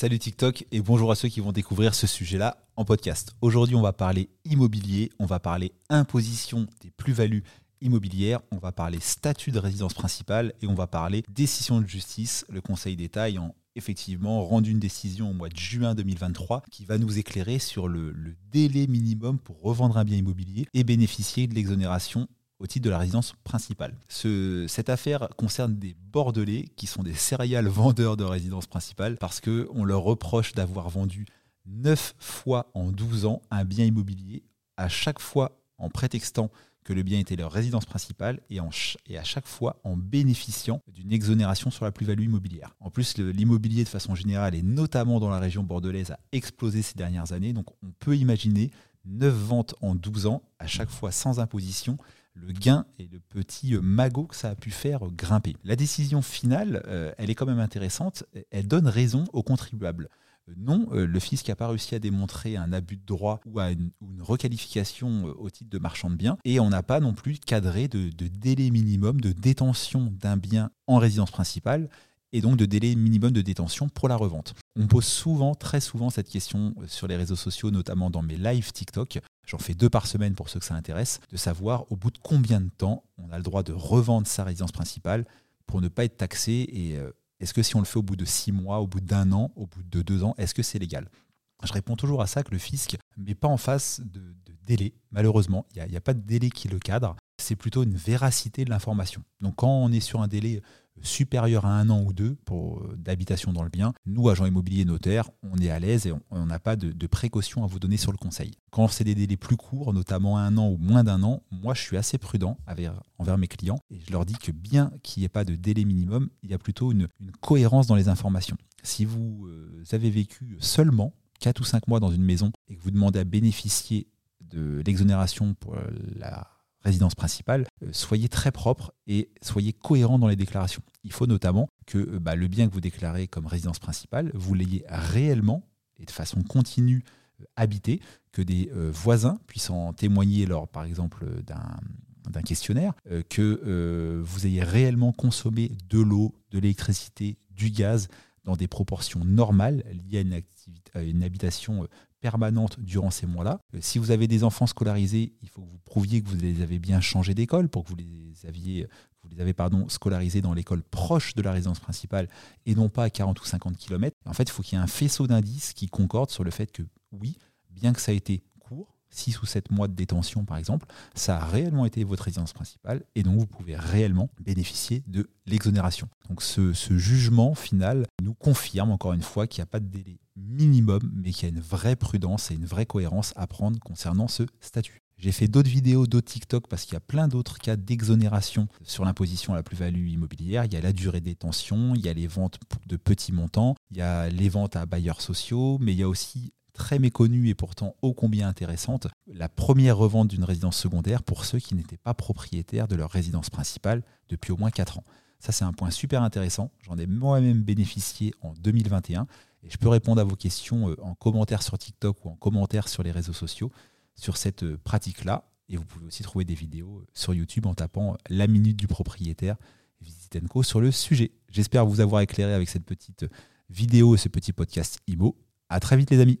Salut TikTok et bonjour à ceux qui vont découvrir ce sujet-là en podcast. Aujourd'hui, on va parler immobilier, on va parler imposition des plus-values immobilières, on va parler statut de résidence principale et on va parler décision de justice. Le Conseil d'État ayant effectivement rendu une décision au mois de juin 2023 qui va nous éclairer sur le, le délai minimum pour revendre un bien immobilier et bénéficier de l'exonération au titre de la résidence principale. cette affaire concerne des Bordelais qui sont des céréales vendeurs de résidence principale parce qu'on leur reproche d'avoir vendu 9 fois en 12 ans un bien immobilier, à chaque fois en prétextant que le bien était leur résidence principale et, et à chaque fois en bénéficiant d'une exonération sur la plus-value immobilière. En plus, l'immobilier de façon générale et notamment dans la région bordelaise a explosé ces dernières années, donc on peut imaginer 9 ventes en 12 ans, à chaque fois sans imposition, le gain et le petit euh, magot que ça a pu faire grimper. La décision finale, euh, elle est quand même intéressante. Elle donne raison aux contribuables. Euh, non, le fisc n'a pas réussi à démontrer un abus de droit ou une, requalification au titre de marchand de biens. Et on n'a pas non plus cadré de délai minimum de détention d'un bien en résidence principale et donc de délai minimum de détention pour la revente. On pose souvent, très souvent cette question sur les réseaux sociaux, notamment dans mes lives TikTok j'en fais deux par semaine pour ceux que ça intéresse, de savoir au bout de combien de temps on a le droit de revendre sa résidence principale pour ne pas être taxé et euh, est-ce que si on le fait au bout de six mois, au bout d'un an, au bout de deux ans, est-ce que c'est légal? Je réponds toujours à ça que le fisc ne met pas en face de, délai, malheureusement. Il n'y a, pas de délai qui le cadre. C'est plutôt une véracité de l'information. Donc quand on est sur un délai supérieur à un an ou deux pour euh, d'habitation dans le bien, nous, agents immobiliers notaires, on est à l'aise et on n'a pas de, précautions à vous donner sur le conseil. Quand c'est des délais plus courts, notamment un an ou moins d'un an, moi, je suis assez prudent envers mes clients et je leur dis que bien qu'il n'y ait pas de délai minimum, il y a plutôt une, cohérence dans les informations. Si vous euh, avez vécu seulement 4 ou 5 mois dans une maison et que vous demandez à bénéficier de l'exonération pour la résidence principale, euh, soyez très propre et soyez cohérent dans les déclarations. Il faut notamment que euh, bah, le bien que vous déclarez comme résidence principale, vous l'ayez réellement et de façon continue euh, habité, que des voisins puissent en témoigner lors, par exemple, d'un questionnaire, que vous ayez réellement consommé de l'eau, de l'électricité, du gaz dans des proportions normales liées à une, habitation permanente durant ces mois-là. Euh, si vous avez des enfants scolarisés, il faut que vous prouviez que vous les avez bien changés d'école pour que vous les aviez vous les avez pardon, scolarisés dans l'école proche de la résidence principale et non pas à 40 ou 50 km. En fait, il faut qu'il y ait un faisceau d'indices qui concorde sur le fait que oui, bien que ça ait été 6 ou 7 mois de détention par exemple, ça a réellement été votre résidence principale et donc vous pouvez réellement bénéficier de l'exonération. Donc ce, jugement final nous confirme encore une fois qu'il n'y a pas de délai minimum, mais qu'il y a une vraie prudence et une vraie cohérence à prendre concernant ce statut. J'ai fait d'autres vidéos, d'autres TikTok, parce qu'il y a plein d'autres cas d'exonération sur l'imposition à la plus-value immobilière. Il y a la durée des tensions, il y a les ventes de petits montants, il y a les ventes à bailleurs sociaux, mais il y a aussi très méconnue et pourtant ô combien intéressante, la première revente d'une résidence secondaire pour ceux qui n'étaient pas propriétaires de leur résidence principale depuis au moins 4 ans. Ça, c'est un point super intéressant. J'en ai moi-même bénéficié en 2021 et je peux répondre à vos questions euh, en commentaire sur TikTok ou en commentaire sur les réseaux sociaux sur cette euh, pratique-là. Et vous pouvez aussi trouver des vidéos euh, sur YouTube en tapant la minute du propriétaire Visitenco sur le sujet. J'espère vous avoir éclairé avec cette petite vidéo et ce petit podcast IMO. À très vite les amis.